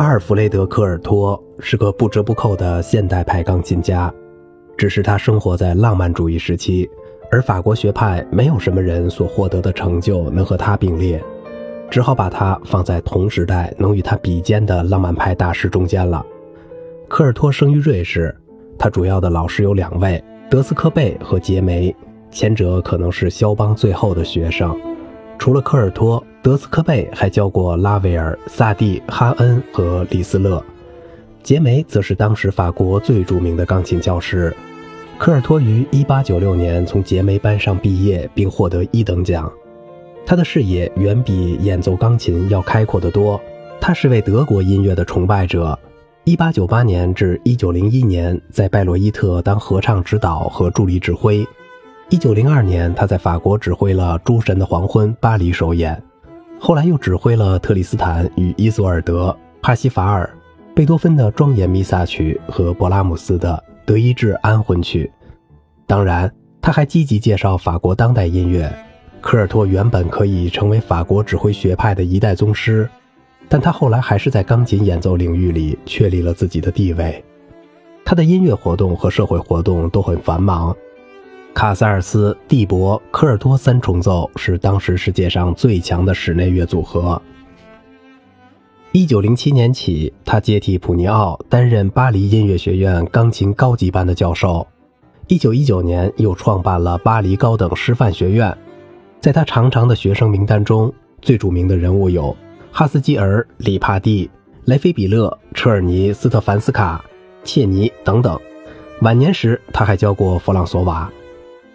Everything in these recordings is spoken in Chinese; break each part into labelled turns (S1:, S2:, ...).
S1: 阿尔弗雷德·科尔托是个不折不扣的现代派钢琴家，只是他生活在浪漫主义时期，而法国学派没有什么人所获得的成就能和他并列，只好把他放在同时代能与他比肩的浪漫派大师中间了。科尔托生于瑞士，他主要的老师有两位：德斯科贝和杰梅，前者可能是肖邦最后的学生。除了科尔托，德斯科贝还教过拉威尔、萨蒂、哈恩和李斯勒。杰梅则是当时法国最著名的钢琴教师。科尔托于1896年从杰梅班上毕业，并获得一等奖。他的视野远比演奏钢琴要开阔得多。他是位德国音乐的崇拜者。1898年至1901年，在拜洛伊特当合唱指导和助理指挥。一九零二年，他在法国指挥了《诸神的黄昏》巴黎首演，后来又指挥了特里斯坦与伊索尔德、帕西法尔、贝多芬的庄严弥撒曲和勃拉姆斯的德意志安魂曲。当然，他还积极介绍法国当代音乐。科尔托原本可以成为法国指挥学派的一代宗师，但他后来还是在钢琴演奏领域里确立了自己的地位。他的音乐活动和社会活动都很繁忙。卡塞尔斯、蒂博、科尔托三重奏是当时世界上最强的室内乐组合。一九零七年起，他接替普尼奥担任巴黎音乐学院钢琴高级班的教授。一九一九年，又创办了巴黎高等师范学院。在他长长的学生名单中，最著名的人物有哈斯基尔、里帕蒂、莱菲比勒、车尔尼、斯特凡斯卡、切尼等等。晚年时，他还教过弗朗索瓦。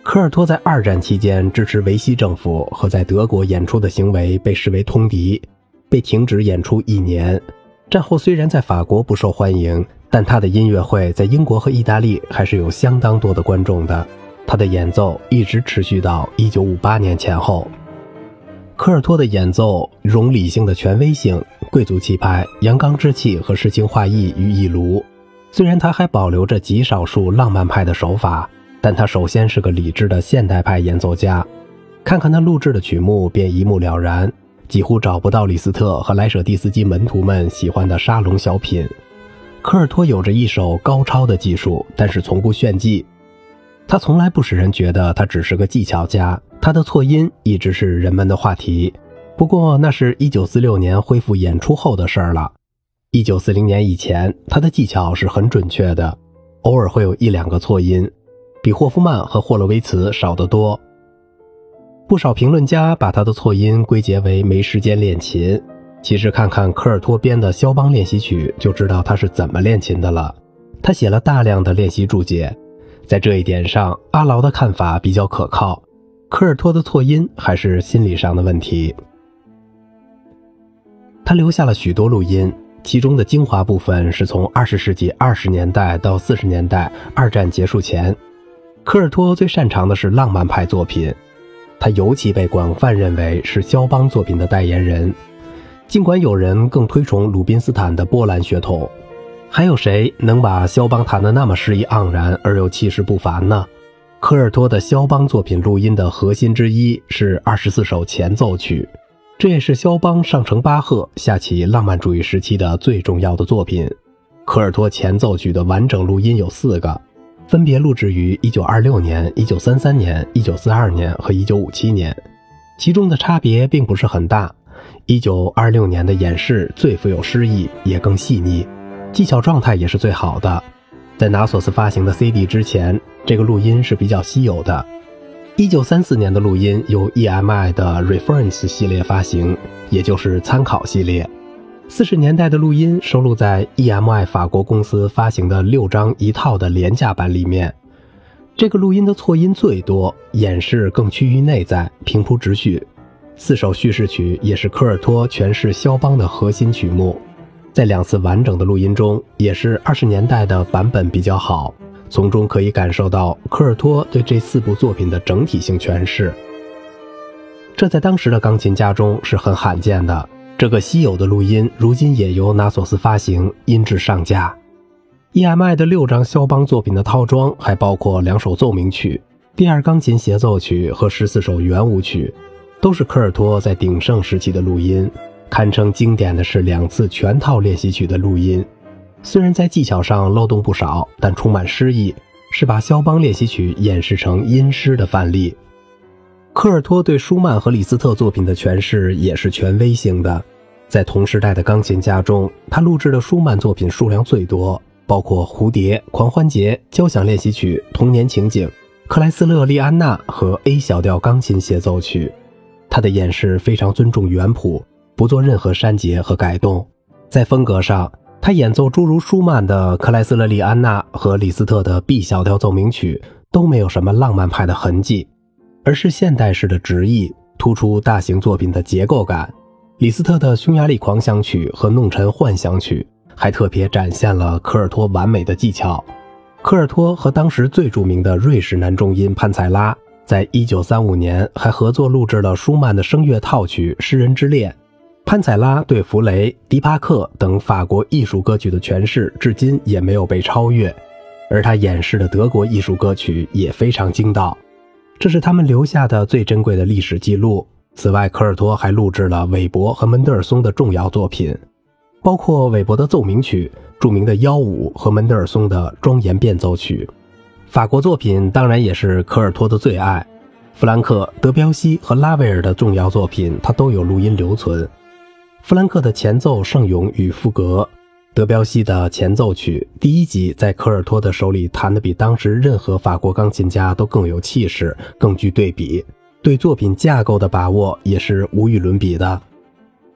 S1: 科尔托在二战期间支持维希政府和在德国演出的行为被视为通敌，被停止演出一年。战后虽然在法国不受欢迎，但他的音乐会在英国和意大利还是有相当多的观众的。他的演奏一直持续到1958年前后。科尔托的演奏融理性的权威性、贵族气派、阳刚之气和诗情画意于一炉。虽然他还保留着极少数浪漫派的手法。但他首先是个理智的现代派演奏家，看看他录制的曲目便一目了然，几乎找不到李斯特和莱舍蒂斯基门徒们喜欢的沙龙小品。科尔托有着一手高超的技术，但是从不炫技。他从来不使人觉得他只是个技巧家，他的错音一直是人们的话题。不过那是一九四六年恢复演出后的事儿了。一九四零年以前，他的技巧是很准确的，偶尔会有一两个错音。比霍夫曼和霍洛维茨少得多。不少评论家把他的错音归结为没时间练琴，其实看看科尔托编的肖邦练习曲就知道他是怎么练琴的了。他写了大量的练习注解，在这一点上，阿劳的看法比较可靠。科尔托的错音还是心理上的问题。他留下了许多录音，其中的精华部分是从二十世纪二十年代到四十年代，二战结束前。科尔托最擅长的是浪漫派作品，他尤其被广泛认为是肖邦作品的代言人。尽管有人更推崇鲁宾斯坦的波兰血统，还有谁能把肖邦弹得那么诗意盎然而又气势不凡呢？科尔托的肖邦作品录音的核心之一是二十四首前奏曲，这也是肖邦上承巴赫、下启浪漫主义时期的最重要的作品。科尔托前奏曲的完整录音有四个。分别录制于1926年、1933年、1942年和1957年，其中的差别并不是很大。1926年的演示最富有诗意，也更细腻，技巧状态也是最好的。在拿索斯发行的 CD 之前，这个录音是比较稀有的。1934年的录音由 EMI 的 Reference 系列发行，也就是参考系列。四十年代的录音收录在 EMI 法国公司发行的六张一套的廉价版里面。这个录音的错音最多，演示更趋于内在，平铺直叙。四首叙事曲也是科尔托诠释肖邦的核心曲目。在两次完整的录音中，也是二十年代的版本比较好，从中可以感受到科尔托对这四部作品的整体性诠释。这在当时的钢琴家中是很罕见的。这个稀有的录音，如今也由拿索斯发行，音质上架。EMI 的六张肖邦作品的套装还包括两首奏鸣曲、第二钢琴协奏曲和十四首圆舞曲，都是科尔托在鼎盛时期的录音。堪称经典的是两次全套练习曲的录音。虽然在技巧上漏洞不少，但充满诗意，是把肖邦练习曲演示成音诗的范例。科尔托对舒曼和李斯特作品的诠释也是权威性的。在同时代的钢琴家中，他录制的舒曼作品数量最多，包括《蝴蝶》《狂欢节》《交响练习曲》《童年情景》《克莱斯勒利安娜》和 A 小调钢琴协奏曲。他的演示非常尊重原谱，不做任何删节和改动。在风格上，他演奏诸如舒曼的《克莱斯勒利安娜》和李斯特的 B 小调奏鸣曲都没有什么浪漫派的痕迹，而是现代式的直译，突出大型作品的结构感。李斯特的《匈牙利狂想曲》和《弄臣幻想曲》还特别展现了科尔托完美的技巧。科尔托和当时最著名的瑞士男中音潘采拉，在一九三五年还合作录制了舒曼的声乐套曲《诗人之恋》。潘采拉对弗雷、迪帕克等法国艺术歌曲的诠释，至今也没有被超越，而他演示的德国艺术歌曲也非常精到，这是他们留下的最珍贵的历史记录。此外，科尔托还录制了韦伯和门德尔松的重要作品，包括韦伯的奏鸣曲、著名的幺五和门德尔松的庄严变奏曲。法国作品当然也是科尔托的最爱，弗兰克、德彪西和拉威尔的重要作品，他都有录音留存。弗兰克的前奏圣咏与赋格，德彪西的前奏曲第一集在科尔托的手里弹得比当时任何法国钢琴家都更有气势，更具对比。对作品架构的把握也是无与伦比的。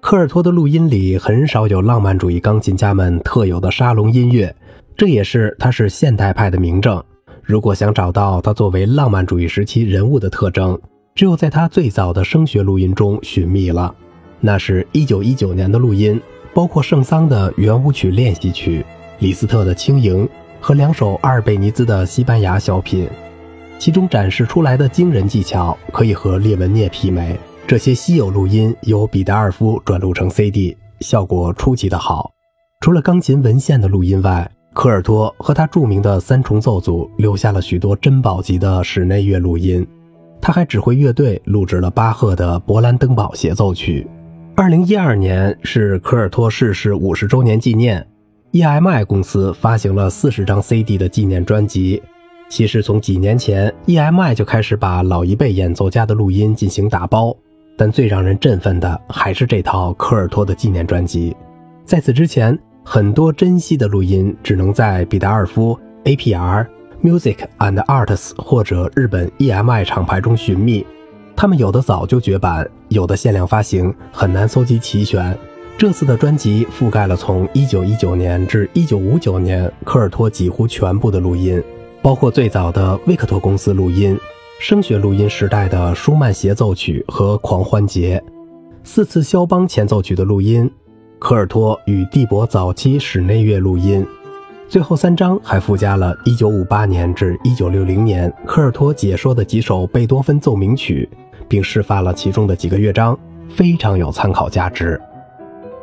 S1: 科尔托的录音里很少有浪漫主义钢琴家们特有的沙龙音乐，这也是他是现代派的明证。如果想找到他作为浪漫主义时期人物的特征，只有在他最早的声学录音中寻觅了。那是一九一九年的录音，包括圣桑的圆舞曲练习曲、李斯特的轻盈和两首阿尔贝尼兹的西班牙小品。其中展示出来的惊人技巧可以和列文涅媲美。这些稀有录音由比达尔夫转录成 CD，效果出奇的好。除了钢琴文献的录音外，科尔托和他著名的三重奏组留下了许多珍宝级的室内乐录音。他还指挥乐队录制了巴赫的《勃兰登堡协奏曲》。二零一二年是科尔托逝世五十周年纪念，EMI 公司发行了四十张 CD 的纪念专辑。其实从几年前，EMI 就开始把老一辈演奏家的录音进行打包，但最让人振奋的还是这套科尔托的纪念专辑。在此之前，很多珍稀的录音只能在比达尔夫、APR、Music and Arts 或者日本 EMI 厂牌中寻觅，他们有的早就绝版，有的限量发行，很难搜集齐全。这次的专辑覆盖了从1919年至1959年科尔托几乎全部的录音。包括最早的维克托公司录音、声学录音时代的舒曼协奏曲和狂欢节，四次肖邦前奏曲的录音，科尔托与蒂博早期室内乐录音，最后三章还附加了1958年至1960年科尔托解说的几首贝多芬奏鸣曲，并示范了其中的几个乐章，非常有参考价值。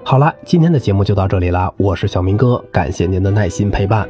S1: 好了，今天的节目就到这里了，我是小明哥，感谢您的耐心陪伴。